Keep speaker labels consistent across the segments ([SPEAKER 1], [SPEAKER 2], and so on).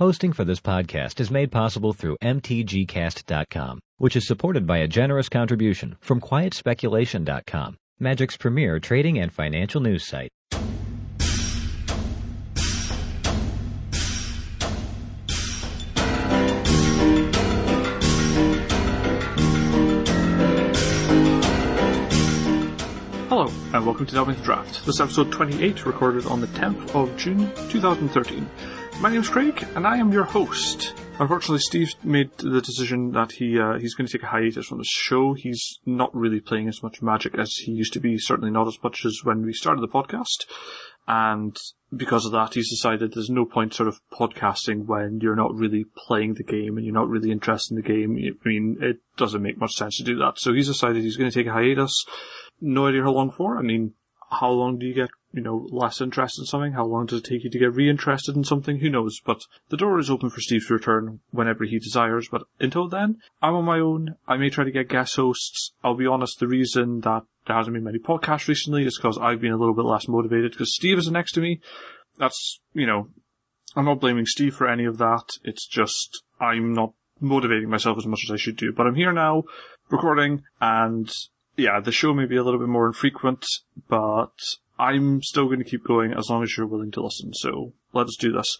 [SPEAKER 1] Hosting for this podcast is made possible through MTGCast.com, which is supported by a generous contribution from QuietSpeculation.com, Magic's premier trading and financial news site.
[SPEAKER 2] Hello, and welcome to Delving Draft. This is episode 28, recorded on the 10th of June 2013. My name's Craig, and I am your host. Unfortunately, Steve made the decision that he uh, he's going to take a hiatus from the show. He's not really playing as much Magic as he used to be. Certainly not as much as when we started the podcast. And because of that, he's decided there's no point sort of podcasting when you're not really playing the game and you're not really interested in the game. I mean, it doesn't make much sense to do that. So he's decided he's going to take a hiatus. No idea how long for. I mean, how long do you get, you know, less interest in something? How long does it take you to get reinterested in something? Who knows? But the door is open for Steve to return whenever he desires. But until then, I'm on my own. I may try to get guest hosts. I'll be honest, the reason that there hasn't been many podcasts recently is because I've been a little bit less motivated because Steve isn't next to me. That's, you know, I'm not blaming Steve for any of that. It's just, I'm not motivating myself as much as I should do. But I'm here now, recording, and yeah, the show may be a little bit more infrequent, but I'm still going to keep going as long as you're willing to listen. So let us do this.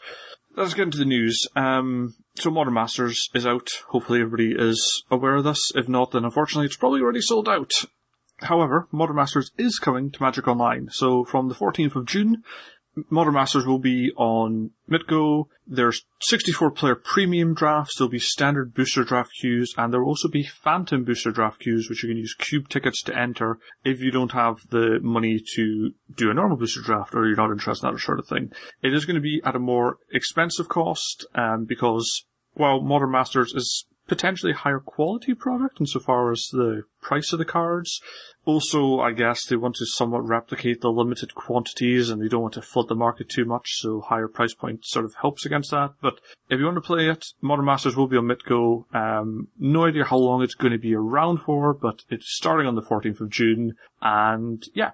[SPEAKER 2] Let's get into the news. Um, so Modern Masters is out. Hopefully everybody is aware of this. If not, then unfortunately it's probably already sold out. However, Modern Masters is coming to Magic Online. So from the 14th of June, Modern Masters will be on MitGo. There's 64 player premium drafts. There'll be standard booster draft queues and there will also be phantom booster draft queues, which you can use cube tickets to enter if you don't have the money to do a normal booster draft or you're not interested in that sort of thing. It is going to be at a more expensive cost, um, because while Modern Masters is potentially higher quality product insofar as the price of the cards. Also, I guess they want to somewhat replicate the limited quantities and they don't want to flood the market too much, so higher price point sort of helps against that. But if you want to play it, Modern Masters will be on MitGo. Um, no idea how long it's going to be around for, but it's starting on the 14th of June. And yeah.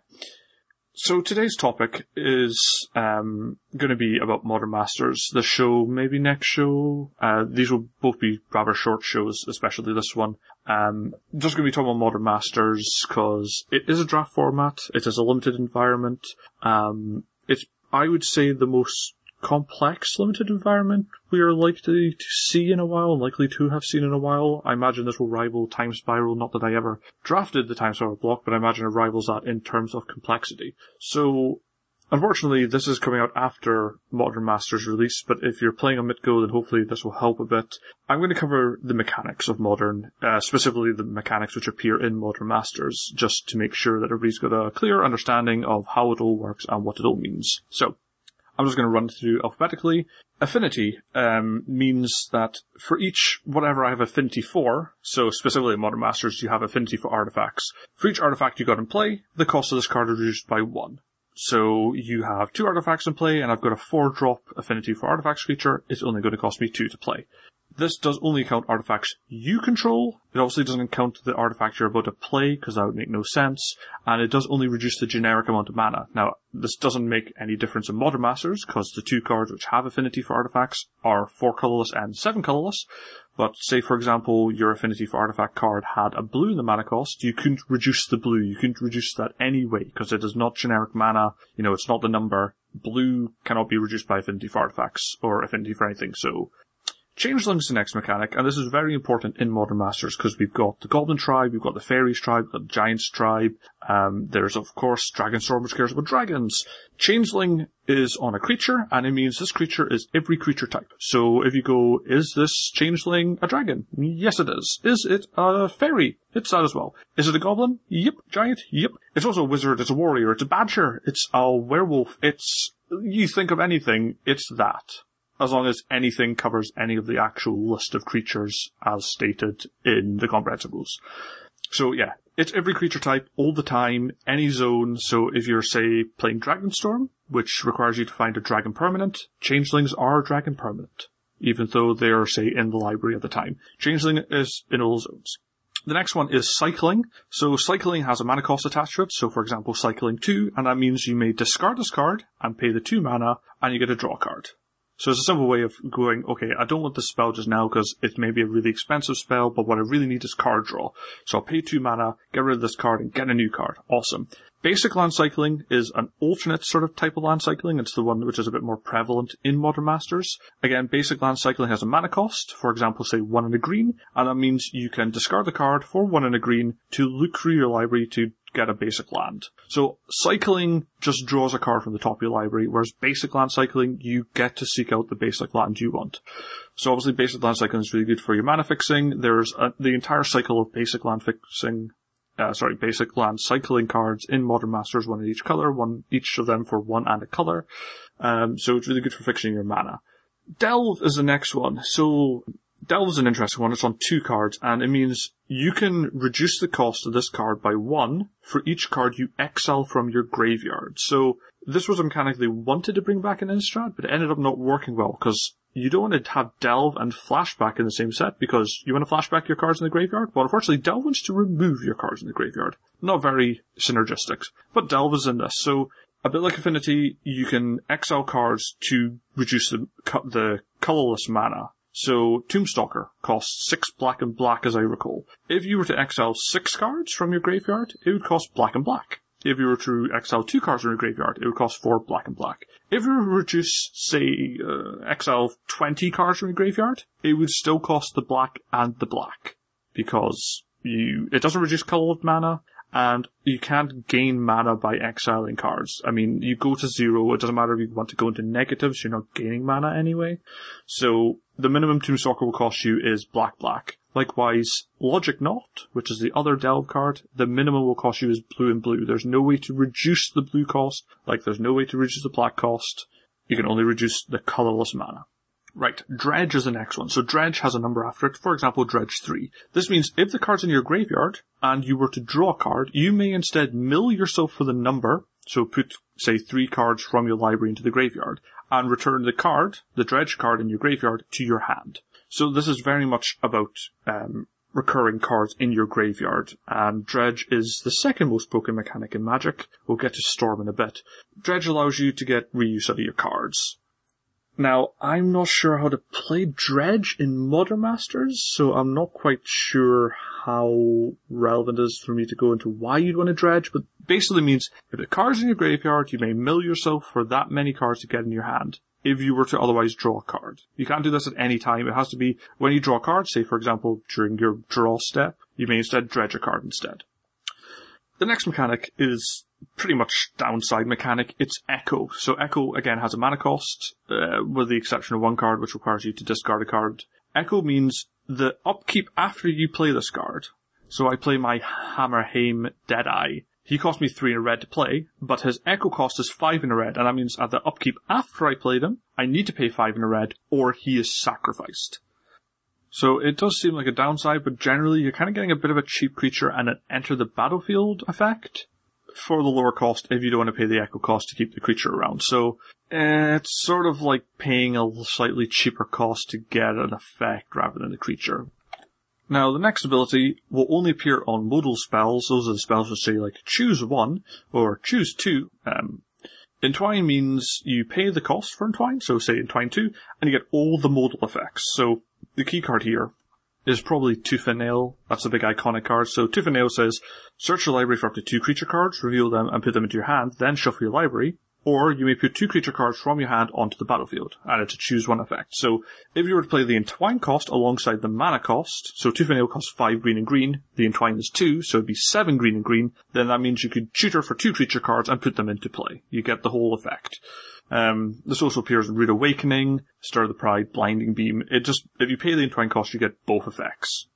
[SPEAKER 2] So today's topic is um, going to be about Modern Masters. The show, maybe next show. Uh, these will both be rather short shows, especially this one. Um, just going to be talking about Modern Masters because it is a draft format. It is a limited environment. Um, it's, I would say, the most complex limited environment we are likely to see in a while, likely to have seen in a while. I imagine this will rival Time Spiral, not that I ever drafted the Time Spiral block, but I imagine it rivals that in terms of complexity. So, Unfortunately, this is coming out after Modern Masters release, but if you're playing on MitGo, then hopefully this will help a bit. I'm going to cover the mechanics of Modern, uh, specifically the mechanics which appear in Modern Masters, just to make sure that everybody's got a clear understanding of how it all works and what it all means. So, I'm just going to run through alphabetically. Affinity um, means that for each whatever I have affinity for, so specifically in Modern Masters, you have affinity for artifacts. For each artifact you got in play, the cost of this card is reduced by one. So you have two artifacts in play, and I've got a four drop affinity for artifacts creature. It's only going to cost me two to play. This does only count artifacts you control. It obviously doesn't count the artifact you're about to play, because that would make no sense. And it does only reduce the generic amount of mana. Now, this doesn't make any difference in Modern Masters, because the two cards which have affinity for artifacts are four colorless and seven colorless. But say, for example, your affinity for artifact card had a blue in the mana cost, you couldn't reduce the blue. You couldn't reduce that anyway, because it is not generic mana. You know, it's not the number. Blue cannot be reduced by affinity for artifacts, or affinity for anything, so Changeling's the next mechanic, and this is very important in Modern Masters because we've got the Goblin tribe, we've got the Fairies tribe, we've got the Giants tribe. Um, there's of course Dragonstorm, which cares about dragons. Changeling is on a creature, and it means this creature is every creature type. So if you go, is this Changeling a dragon? Yes, it is. Is it a fairy? It's that as well. Is it a goblin? Yep. Giant? Yep. It's also a wizard. It's a warrior. It's a badger. It's a werewolf. It's you think of anything, it's that as long as anything covers any of the actual list of creatures as stated in the comprehensive rules. So yeah, it's every creature type all the time, any zone. So if you're say playing Dragonstorm, which requires you to find a dragon permanent, changelings are dragon permanent, even though they are say in the library at the time. Changeling is in all zones. The next one is cycling. So cycling has a mana cost attached to it. So for example, cycling two, and that means you may discard this card and pay the two mana, and you get a draw card. So it's a simple way of going, okay, I don't want this spell just now because it may be a really expensive spell, but what I really need is card draw. So I'll pay two mana, get rid of this card, and get a new card. Awesome. Basic land cycling is an alternate sort of type of land cycling. It's the one which is a bit more prevalent in Modern Masters. Again, basic land cycling has a mana cost, for example, say one in a green, and that means you can discard the card for one in a green to look through your library to get a basic land. So cycling just draws a card from the top of your library, whereas basic land cycling, you get to seek out the basic land you want. So obviously basic land cycling is really good for your mana fixing. There's a, the entire cycle of basic land fixing uh, sorry, basic land cycling cards in Modern Masters, one in each color, one each of them for one and a color. Um, so it's really good for fixing your mana. Delve is the next one. So Delve is an interesting one. It's on two cards, and it means you can reduce the cost of this card by one for each card you exile from your graveyard. So this was a mechanic they wanted to bring back in Innistrad, but it ended up not working well because you don't want to have Delve and Flashback in the same set because you want to flashback your cards in the graveyard. Well, unfortunately, Delve wants to remove your cards in the graveyard. Not very synergistic, but Delve is in this. So a bit like Affinity, you can exile cards to reduce the the colorless mana so Tombstalker costs six black and black, as I recall. If you were to exile six cards from your graveyard, it would cost black and black. If you were to exile two cards from your graveyard, it would cost four black and black. If you reduce, say, uh, exile 20 cards from your graveyard, it would still cost the black and the black. Because you, it doesn't reduce colored mana, and you can't gain mana by exiling cards. I mean, you go to zero, it doesn't matter if you want to go into negatives, you're not gaining mana anyway. So, the minimum Tombstalker will cost you is black black. Likewise, Logic Knot, which is the other Delve card, the minimum will cost you is blue and blue. There's no way to reduce the blue cost, like there's no way to reduce the black cost. You can only reduce the colorless mana. Right, Dredge is the next one. So Dredge has a number after it. For example, Dredge 3. This means if the card's in your graveyard and you were to draw a card, you may instead mill yourself for the number. So put, say, three cards from your library into the graveyard and return the card, the Dredge card in your graveyard, to your hand. So this is very much about um, recurring cards in your graveyard, and Dredge is the second most broken mechanic in Magic. We'll get to Storm in a bit. Dredge allows you to get reuse out of your cards. Now, I'm not sure how to play Dredge in Modern Masters, so I'm not quite sure how relevant it is for me to go into why you'd want to Dredge, but basically means if the card's in your graveyard, you may mill yourself for that many cards to get in your hand if you were to otherwise draw a card. You can't do this at any time. It has to be when you draw a card, say for example during your draw step, you may instead dredge a card instead. The next mechanic is pretty much downside mechanic. It's Echo. So Echo again has a mana cost, uh, with the exception of one card which requires you to discard a card. Echo means the upkeep after you play this card. So I play my Hammerheim Deadeye. He cost me three in a red to play, but his echo cost is five in a red, and that means at the upkeep after I play them, I need to pay five in a red, or he is sacrificed. So it does seem like a downside, but generally you're kind of getting a bit of a cheap creature and an enter the battlefield effect for the lower cost if you don't want to pay the echo cost to keep the creature around. So it's sort of like paying a slightly cheaper cost to get an effect rather than the creature. Now, the next ability will only appear on modal spells. Those are the spells that say, like, choose one, or choose two. Um, Entwine means you pay the cost for Entwine, so say Entwine 2, and you get all the modal effects. So, the key card here is probably Tooth. That's a big iconic card. So, Tooth says, search your library for up to two creature cards, reveal them, and put them into your hand, then shuffle your library or you may put two creature cards from your hand onto the battlefield, and it's a choose one effect. So, if you were to play the Entwine cost alongside the mana cost, so Tooth costs 5 green and green, the Entwine is 2, so it'd be 7 green and green, then that means you could tutor for two creature cards and put them into play. You get the whole effect. Um, this also appears in Rude Awakening, Stir the Pride, Blinding Beam. It just, if you pay the Entwine cost, you get both effects.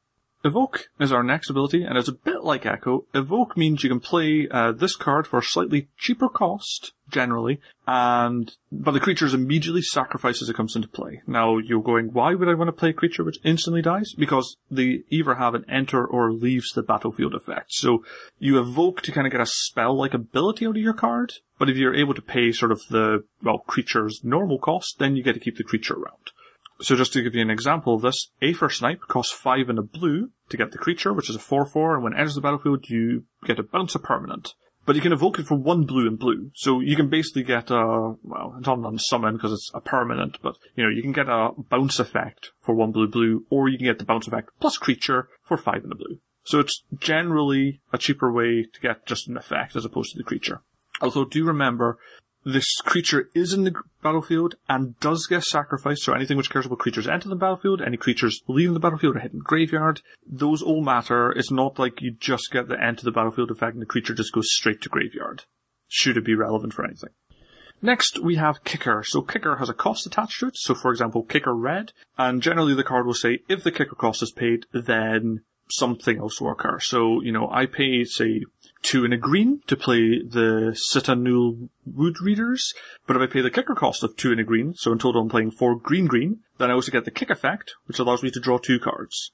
[SPEAKER 2] Evoke is our next ability, and it's a bit like Echo. Evoke means you can play uh, this card for a slightly cheaper cost, generally, and but the creature is immediately sacrificed as it comes into play. Now you're going, why would I want to play a creature which instantly dies? Because they either have an enter or leaves the battlefield effect. So you evoke to kind of get a spell-like ability out of your card, but if you're able to pay sort of the well creature's normal cost, then you get to keep the creature around. So just to give you an example of this, Aethersnipe costs 5 in a blue to get the creature, which is a 4-4, and when it enters the battlefield, you get a bounce a permanent. but you can evoke it for one blue and blue. So you can basically get a, well, it's not an unsummon because it's a permanent, but, you know, you can get a bounce effect for one blue blue, or you can get the bounce effect plus creature for five in a blue. So it's generally a cheaper way to get just an effect as opposed to the creature. Although do remember, this creature is in the battlefield and does get sacrificed, so anything which cares about creatures enter the battlefield, any creatures leaving the battlefield or hitting graveyard, those all matter. It's not like you just get the enter the battlefield effect and the creature just goes straight to graveyard. Should it be relevant for anything. Next, we have Kicker. So Kicker has a cost attached to it. So for example, Kicker Red, and generally the card will say if the Kicker cost is paid, then something else will occur. So, you know, I pay, say, two in a green to play the Citanul Woodreaders, but if I pay the kicker cost of two in a green, so in total I'm playing four green green, then I also get the kick effect, which allows me to draw two cards.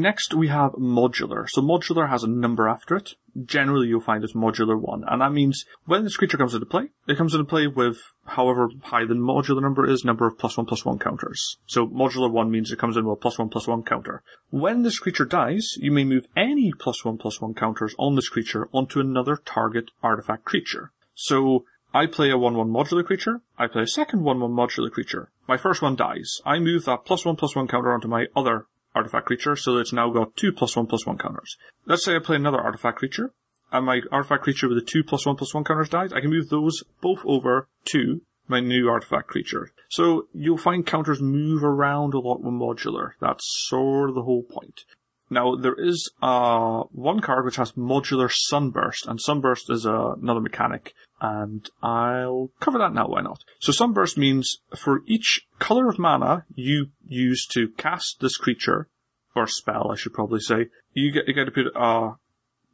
[SPEAKER 2] Next, we have modular. So modular has a number after it. Generally, you'll find it's modular one, and that means when this creature comes into play, it comes into play with however high the modular number is, number of plus one plus one counters. So modular one means it comes in with a plus one plus one counter. When this creature dies, you may move any plus one plus one counters on this creature onto another target artifact creature. So I play a 1-1 modular creature. I play a second 1-1 modular creature. My first one dies. I move that plus one plus one counter onto my other artifact creature, so it's now got two plus one plus one counters. Let's say I play another artifact creature, and my artifact creature with the two plus one plus one counters dies, I can move those both over to my new artifact creature. So you'll find counters move around a lot with modular. That's sort of the whole point. Now there is uh, one card which has modular sunburst, and sunburst is uh, another mechanic, and I'll cover that now. Why not? So sunburst means for each color of mana you use to cast this creature or spell, I should probably say, you get you get to put a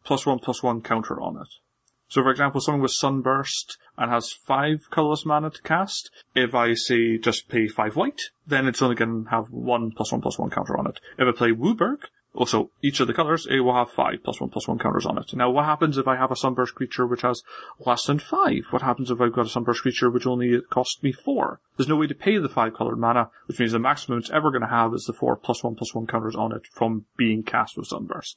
[SPEAKER 2] plus one plus one counter on it. So for example, someone with Sunburst and has five colorless mana to cast, if I say just pay five white, then it's only going to have one plus one plus one counter on it. If I play WUBRG, also, each of the colors, it will have five plus one plus one counters on it. Now, what happens if I have a sunburst creature which has less than five? What happens if I've got a sunburst creature which only costs me four? There's no way to pay the five colored mana, which means the maximum it's ever going to have is the four plus one plus one counters on it from being cast with sunburst.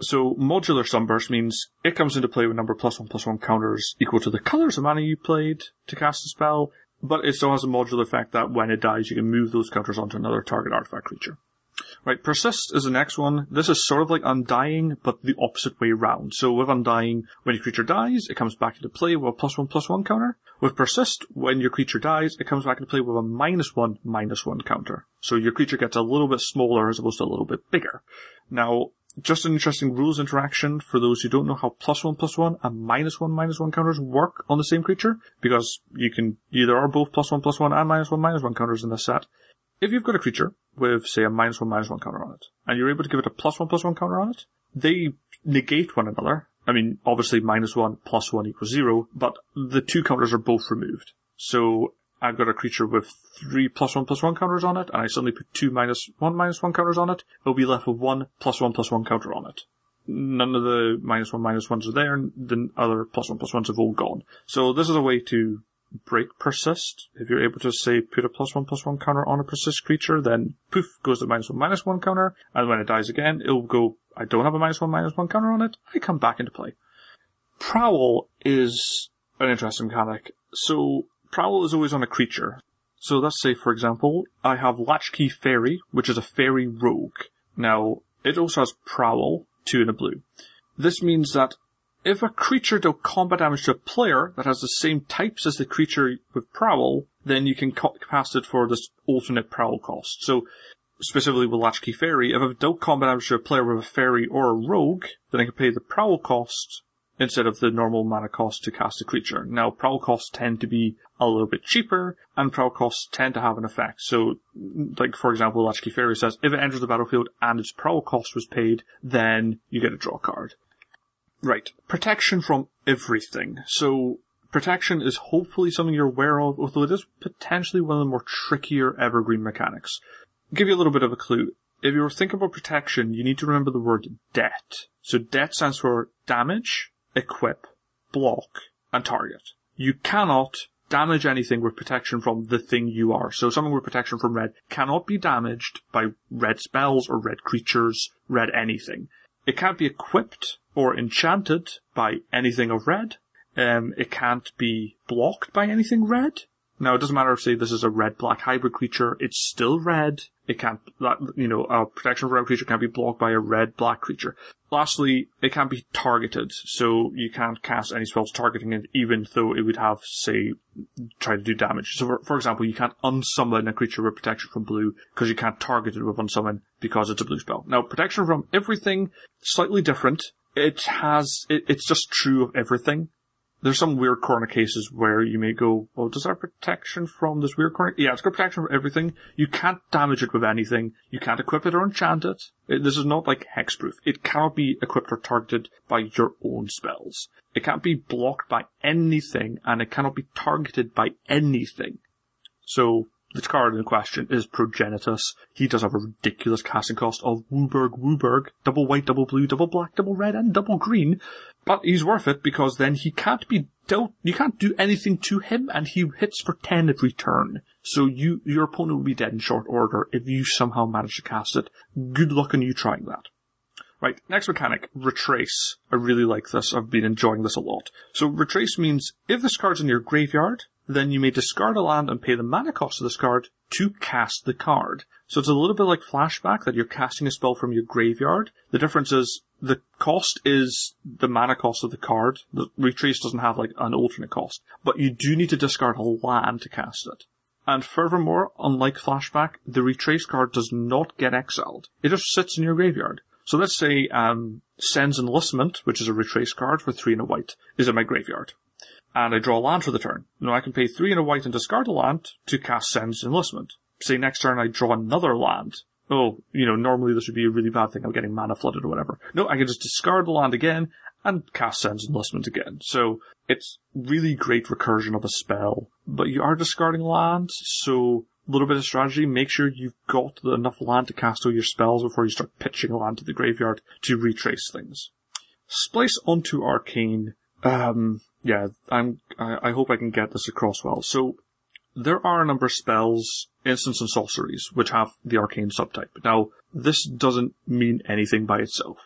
[SPEAKER 2] So, modular sunburst means it comes into play with number plus one plus one counters equal to the colors of mana you played to cast the spell, but it still has a modular effect that when it dies, you can move those counters onto another target artifact creature. Right, Persist is the next one. This is sort of like Undying, but the opposite way round. So with Undying, when your creature dies, it comes back into play with a plus one plus one counter. With Persist, when your creature dies, it comes back into play with a minus one minus one counter. So your creature gets a little bit smaller as opposed to a little bit bigger. Now, just an interesting rules interaction for those who don't know how plus one plus one and minus one minus one counters work on the same creature, because you can either are both plus one plus one and minus one minus one counters in this set. If you've got a creature with, say, a minus one, minus one counter on it, and you're able to give it a plus one, plus one counter on it, they negate one another. I mean, obviously minus one, plus one equals zero, but the two counters are both removed. So I've got a creature with three plus one, plus one counters on it, and I suddenly put two minus one, minus one counters on it, it'll be left with one plus one, plus one counter on it. None of the minus one, minus ones are there, and the other plus one, plus ones have all gone. So this is a way to break persist. If you're able to say put a plus one plus one counter on a persist creature, then poof goes the minus one minus one counter, and when it dies again, it'll go, I don't have a minus one minus one counter on it, I come back into play. Prowl is an interesting mechanic. So Prowl is always on a creature. So let's say, for example, I have Latchkey Faerie, which is a fairy rogue. Now, it also has Prowl, two in a blue. This means that if a creature dealt combat damage to a player that has the same types as the creature with Prowl, then you can cast it for this alternate Prowl cost. So, specifically with Latchkey Faerie, if I've dealt combat damage to a player with a Fairy or a Rogue, then I can pay the Prowl cost instead of the normal mana cost to cast a creature. Now, Prowl costs tend to be a little bit cheaper, and Prowl costs tend to have an effect. So, like, for example, Latchkey Faerie says, if it enters the battlefield and its Prowl cost was paid, then you get a draw card. Right. Protection from everything. So, protection is hopefully something you're aware of, although it is potentially one of the more trickier evergreen mechanics. Give you a little bit of a clue. If you're thinking about protection, you need to remember the word DEBT. So DEBT stands for damage, equip, block, and target. You cannot damage anything with protection from the thing you are. So something with protection from red cannot be damaged by red spells or red creatures, red anything. It can't be equipped or enchanted by anything of red. Um, it can't be blocked by anything red. Now, it doesn't matter if, say, this is a red-black hybrid creature, it's still red. It can't, that, you know, a protection for a creature can't be blocked by a red-black creature. Lastly, it can't be targeted, so you can't cast any spells targeting it, even though it would have, say, try to do damage. So, for, for example, you can't unsummon a creature with protection from blue, because you can't target it with unsummon, because it's a blue spell. Now, protection from everything, slightly different. It has, it, it's just true of everything there's some weird corner cases where you may go, oh, does that protection from this weird corner? Yeah, it's got protection from everything. You can't damage it with anything. You can't equip it or enchant it. it this is not like hexproof. It cannot be equipped or targeted by your own spells. It can't be blocked by anything, and it cannot be targeted by anything. So, the card in question is Progenitus. He does have a ridiculous casting cost of WUBRG WUBRG, double white, double blue, double black, double red, and double green. But he's worth it because then he can't be dealt, you can't do anything to him and he hits for 10 every turn. So you, your opponent will be dead in short order if you somehow manage to cast it. Good luck on you trying that. Right, next mechanic, Retrace. I really like this. I've been enjoying this a lot. So Retrace means if this card's in your graveyard, then you may discard a land and pay the mana cost of this card to cast the card. So it's a little bit like flashback that you're casting a spell from your graveyard. The difference is the cost is the mana cost of the card. The retrace doesn't have like an alternate cost, but you do need to discard a land to cast it. And furthermore, unlike flashback, the retrace card does not get exiled. It just sits in your graveyard. So let's say um, Cenn's Enlistment, which is a retrace card for three and a white, is in my graveyard and I draw a land for the turn. Now I can pay three and a white and discard a land to cast Cenn's Enlistment. Say next turn I draw another land. Oh, you know, normally this would be a really bad thing. I'm getting mana flooded or whatever. No, I can just discard the land again and cast Cenn's Enlistment again. So it's really great recursion of a spell, but you are discarding land, so a little bit of strategy. Make sure you've got enough land to cast all your spells before you start pitching land to the graveyard to retrace things. Splice onto Arcane. Um, yeah, I'm, I, I hope I can get this across well. So, there are a number of spells, instants and sorceries, which have the arcane subtype. Now, this doesn't mean anything by itself.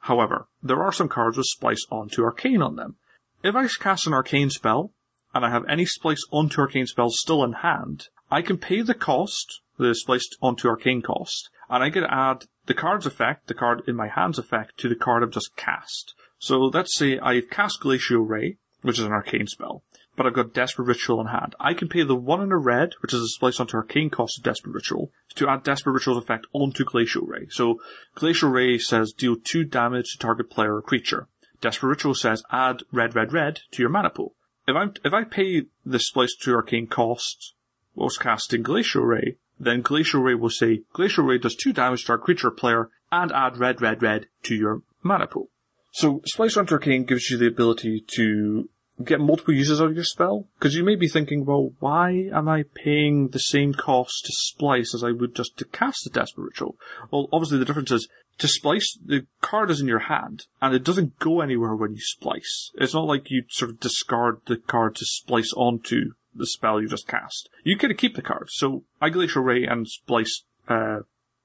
[SPEAKER 2] However, there are some cards with splice onto arcane on them. If I cast an arcane spell, and I have any splice onto arcane spells still in hand, I can pay the cost, the splice onto arcane cost, and I can add the card's effect, the card in my hand's effect, to the card I've just cast. So let's say I've cast Glacial Ray, which is an arcane spell. But I've got Desperate Ritual in hand. I can pay the one in a red, which is a splice onto arcane cost of Desperate Ritual, to add Desperate Ritual's effect onto Glacial Ray. So Glacial Ray says deal two damage to target player or creature. Desperate Ritual says add red, red, red to your mana pool. If I if I pay the splice to arcane cost whilst casting Glacial Ray, then Glacial Ray will say Glacial Ray does two damage to our creature or player and add red, red, red to your mana pool. So Splice onto Arcane gives you the ability to get multiple uses out of your spell. Because you may be thinking, well, why am I paying the same cost to splice as I would just to cast the Desperate Ritual? Well, obviously the difference is, to splice, the card is in your hand, and it doesn't go anywhere when you splice. It's not like you sort of discard the card to splice onto the spell you just cast. You get to keep the card, so I Glacial Ray and splice, uh,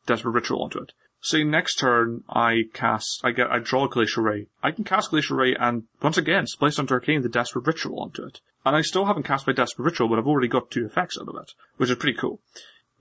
[SPEAKER 2] Desperate Ritual onto it. Say next turn I cast, I get, I draw a Glacial Ray. I can cast Glacial Ray and once again splice onto Arcane the Desperate Ritual onto it. And I still haven't cast my Desperate Ritual, but I've already got two effects out of it, which is pretty cool.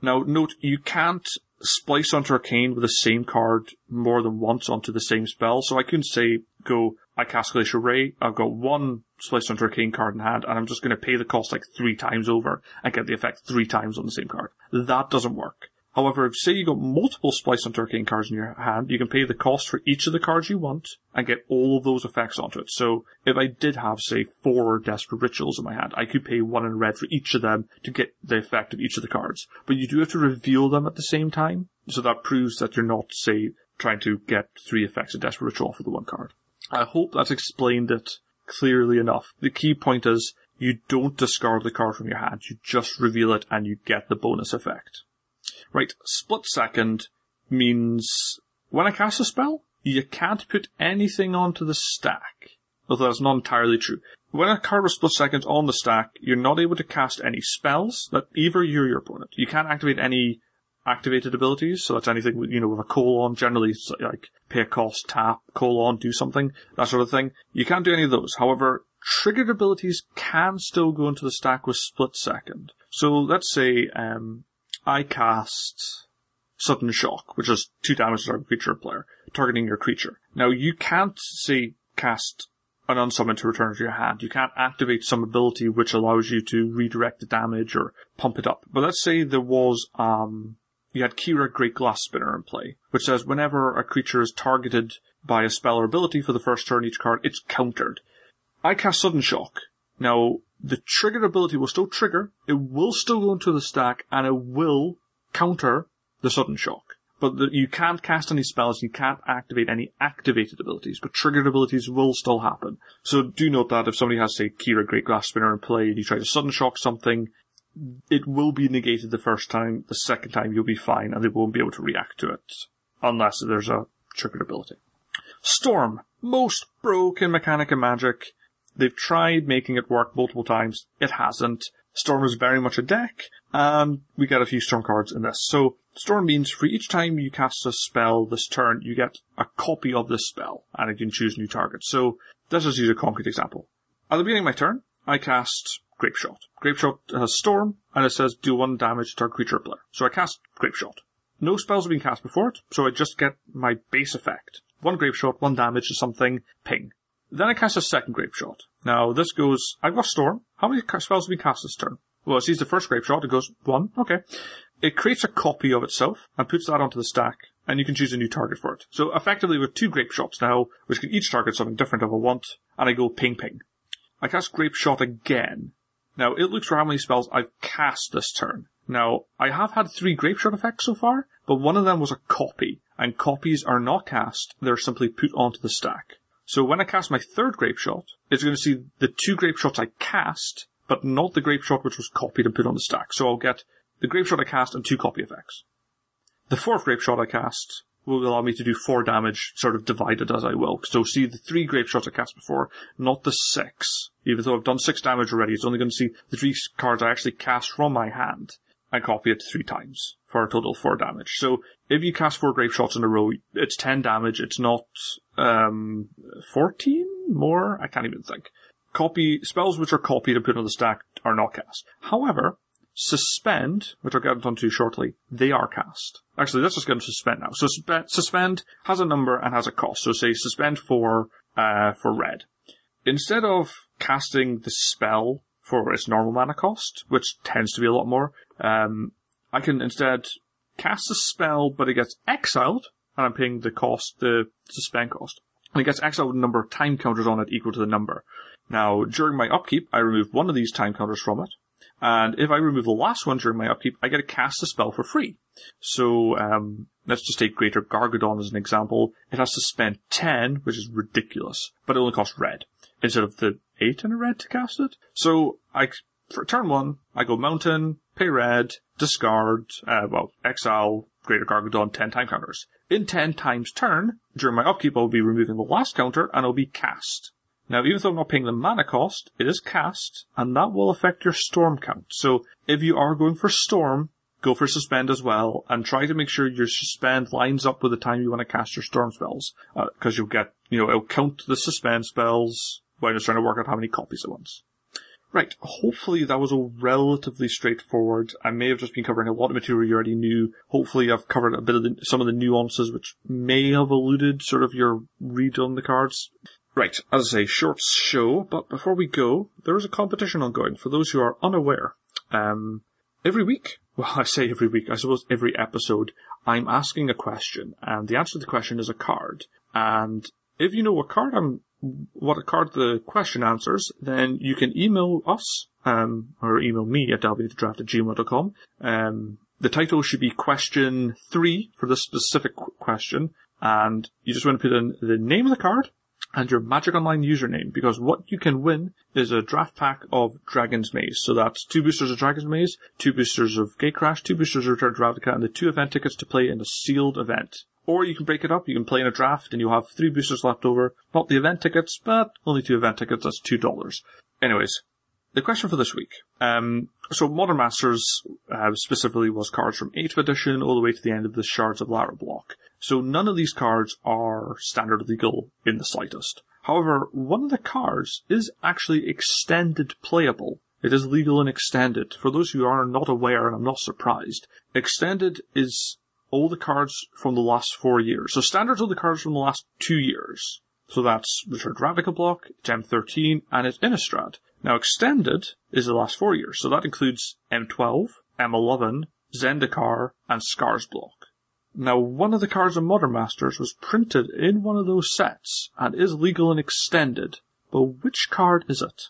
[SPEAKER 2] Now note, you can't splice onto Arcane with the same card more than once onto the same spell, so I couldn't say, go, I cast Glacial Ray, I've got one splice onto Arcane card in hand, and I'm just gonna pay the cost like three times over and get the effect three times on the same card. That doesn't work. However, if say you got multiple Splice onto Arcane cards in your hand, you can pay the cost for each of the cards you want and get all of those effects onto it. So if I did have, say, four Desperate Rituals in my hand, I could pay one in red for each of them to get the effect of each of the cards. But you do have to reveal them at the same time, so that proves that you're not, say, trying to get three effects of Desperate Ritual for the one card. I hope that's explained it clearly enough. The key point is you don't discard the card from your hand, you just reveal it and you get the bonus effect. Right, split second means when I cast a spell, you can't put anything onto the stack. Although that's not entirely true. When a card with split second on the stack, you're not able to cast any spells that either you or your opponent. You can't activate any activated abilities. So that's anything with, you know, with a colon, generally like pay a cost, tap, colon, do something, that sort of thing. You can't do any of those. However, triggered abilities can still go into the stack with split second. So let's say, um, I cast sudden shock, which is two damage to our creature player, targeting your creature. Now you can't say cast an unsummon to return to your hand. You can't activate some ability which allows you to redirect the damage or pump it up. But let's say there was, um, you had Kira Great Glass Spinner in play, which says whenever a creature is targeted by a spell or ability for the first turn each card, it's countered. I cast Sudden Shock. Now, the triggered ability will still trigger, it will still go into the stack, and it will counter the Sudden Shock but the, you can't cast any spells, you can't activate any activated abilities, but triggered abilities will still happen. So do note that if somebody has, say, Kira Great Glass Spinner in play and you try to sudden shock something, it will be negated the first time, the second time you'll be fine and they won't be able to react to it. Unless there's a triggered ability. Storm. Most broken mechanic in Magic. They've tried making it work multiple times. It hasn't. Storm is very much a deck, and we get a few Storm cards in this. So Storm means for each time you cast a spell this turn, you get a copy of this spell, and you can choose new targets. So let's just use a concrete example. At the beginning of my turn, I cast Grape Shot. Grape Shot has Storm, and it says do one damage to a creature player. So I cast Grape Shot. No spells have been cast before it, so I just get my base effect. One Grape Shot, one damage to something, ping. Then I cast a second Grape Shot. Now this goes, I've got Storm. How many spells have we cast this turn? Well, it sees the first Grape Shot, it goes, one, okay. It creates a copy of itself and puts that onto the stack, and you can choose a new target for it. So effectively with two Grape Shots now, which can each target something different if I want, and I go ping ping. I cast Grape Shot again. Now it looks for how many spells I've cast this turn. Now, I have had three Grape Shot effects so far, but one of them was a copy, and copies are not cast, they're simply put onto the stack. So when I cast my third Grape Shot, it's going to see the two Grape Shots I cast, but not the Grape Shot which was copied and put on the stack. So I'll get the Grape Shot I cast and two copy effects. The fourth Grape Shot I cast will allow me to do four damage, sort of divided as I will. So see the three Grape Shots I cast before, not the six. Even though I've done six damage already, it's only going to see the three cards I actually cast from my hand and copy it three times for a total of four damage. So if you cast four Grape Shots in a row, it's ten damage. It's not um, fourteen more. I can't even think. Copy spells which are copied and put on the stack are not cast. However, Suspend, which I'll get onto shortly, they are cast. Actually, let's just get into Suspend now. So Suspend has a number and has a cost. So say Suspend for, uh, for red. Instead of casting the spell for its normal mana cost, which tends to be a lot more, um, I can instead cast a spell, but it gets exiled, and I'm paying the cost, the suspend cost. And it gets exiled with a number of time counters on it equal to the number. Now, during my upkeep, I remove one of these time counters from it, and if I remove the last one during my upkeep, I get to cast a spell for free. So, um, let's just take Greater Gargadon as an example. It has to spend 10, which is ridiculous, but it only costs red, instead of the 8 and a red to cast it. So, I, for turn 1, I go Mountain, pay red, discard, uh, well, exile, Greater Gargadon 10 time counters. In 10 times turn, during my upkeep I'll be removing the last counter and it'll be cast. Now, even though I'm not paying the mana cost, it is cast, and that will affect your storm count. So, if you are going for storm, go for suspend as well, and try to make sure your suspend lines up with the time you want to cast your storm spells, because uh, you'll get, you know, it'll count the suspend spells while it's trying to work out how many copies it wants. Right, hopefully that was a relatively straightforward. I may have just been covering a lot of material you already knew. Hopefully I've covered a bit of the, some of the nuances which may have eluded sort of your read on the cards. Right, as I say, short show, but before we go, there is a competition ongoing for those who are unaware. Um, every week, well, I say every week, I suppose every episode, I'm asking a question, and the answer to the question is a card. And if you know what card I'm, what a card the question answers, then you can email us, um, or email me at wdraft at gmail.com. Um, the title should be question three for the specific question, and you just want to put in the name of the card, and your Magic Online username because what you can win is a draft pack of Dragon's Maze. So that's two boosters of Dragon's Maze, two boosters of Gatecrash, two boosters of Return to Ravnica, and the two event tickets to play in a sealed event. Or you can break it up, you can play in a draft and you'll have three boosters left over. Not the event tickets, but only two event tickets, that's two dollars. Anyways, the question for this week. Um, so Modern Masters uh, specifically was cards from 8th edition all the way to the end of the Shards of Alara block. So none of these cards are standard legal in the slightest. However, one of the cards is actually extended playable. It is legal and extended. For those who are not aware, and I'm not surprised, extended is all the cards from the last four years. So standards are the cards from the last two years. So that's Return to Ravnica block, M13, and it's Innistrad. Now extended is the last four years, so that includes M12, M11, Zendikar, and Scars block. Now one of the cards in Modern Masters was printed in one of those sets, and is legal and extended, but which card is it?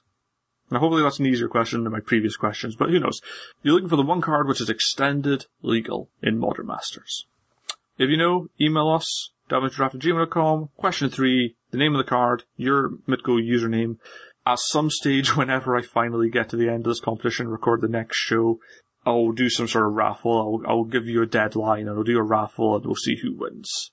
[SPEAKER 2] Now hopefully that's an easier question than my previous questions, but who knows. You're looking for the one card which is extended legal in Modern Masters. If you know, email us, delvingtodraft@gmail.com. Question three, the name of the card, your Mitgo username. At some stage, whenever I finally get to the end of this competition, record the next show, I'll do some sort of raffle. I'll, I'll give you a deadline and I'll do a raffle and we'll see who wins.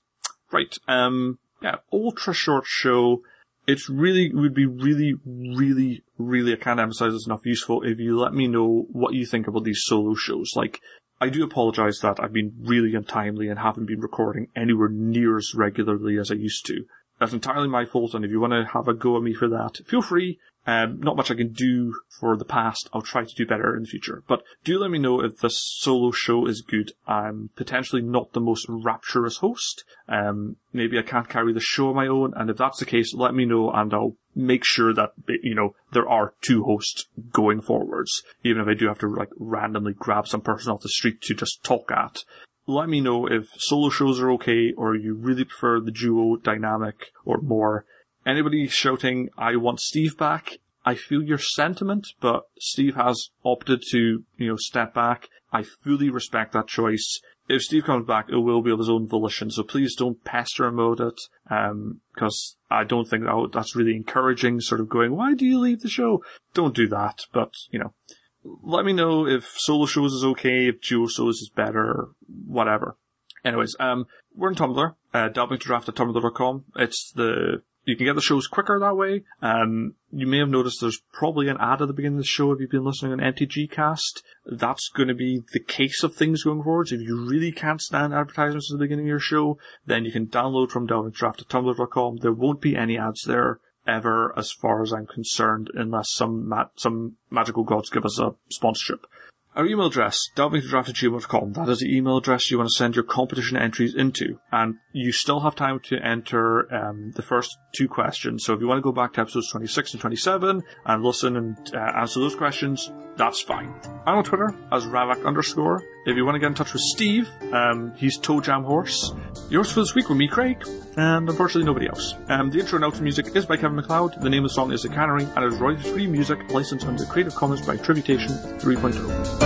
[SPEAKER 2] Right. Um, yeah, ultra short show. It's really, would be really, really, really, I can't emphasize this enough, useful if you let me know what you think about these solo shows. Like, I do apologize that I've been really untimely and haven't been recording anywhere near as regularly as I used to. That's entirely my fault, and if you want to have a go at me for that, feel free. Um, not much I can do for the past. I'll try to do better in the future. But do let me know if this solo show is good. I'm potentially not the most rapturous host. Um, maybe I can't carry the show on my own, and if that's the case, let me know and I'll make sure that, you know, there are two hosts going forwards. Even if I do have to, like, randomly grab some person off the street to just talk at let me know if solo shows are okay or you really prefer the duo dynamic or more. Anybody shouting, I want Steve back? I feel your sentiment, but Steve has opted to, you know, step back. I fully respect that choice. If Steve comes back, it will be of his own volition, so please don't pester him about it, um, because I don't think that that's really encouraging, sort of going, why do you leave the show? Don't do that, but, you know, let me know if solo shows is okay, if duo shows is better, whatever. Anyways, um, we're in Tumblr, uh, draft at tumblr.com. It's the, you can get the shows quicker that way. Um, you may have noticed there's probably an ad at the beginning of the show if you've been listening on MTG Cast. That's going to be the case of things going forward. If you really can't stand advertisements at the beginning of your show, then you can download from delvingtodraft at tumblr.com. There won't be any ads there ever, as far as I'm concerned, unless some ma- some magical gods give us a sponsorship. Our email address, delvingtodraft@gmail.com. That is the email address you want to send your competition entries into, and you still have time to enter um, the first two questions. So if you want to go back to episodes 26 and 27 and listen and uh, answer those questions, that's fine. I'm on Twitter as Ravak underscore. If you want to get in touch with Steve, um, he's Toe Jam Horse. Yours for this week were me, Craig, and unfortunately nobody else. Um, the intro and outro music is by Kevin MacLeod. The name of the song is The Cannery, and it is royalty-free music licensed under Creative Commons by Attribution 3.0.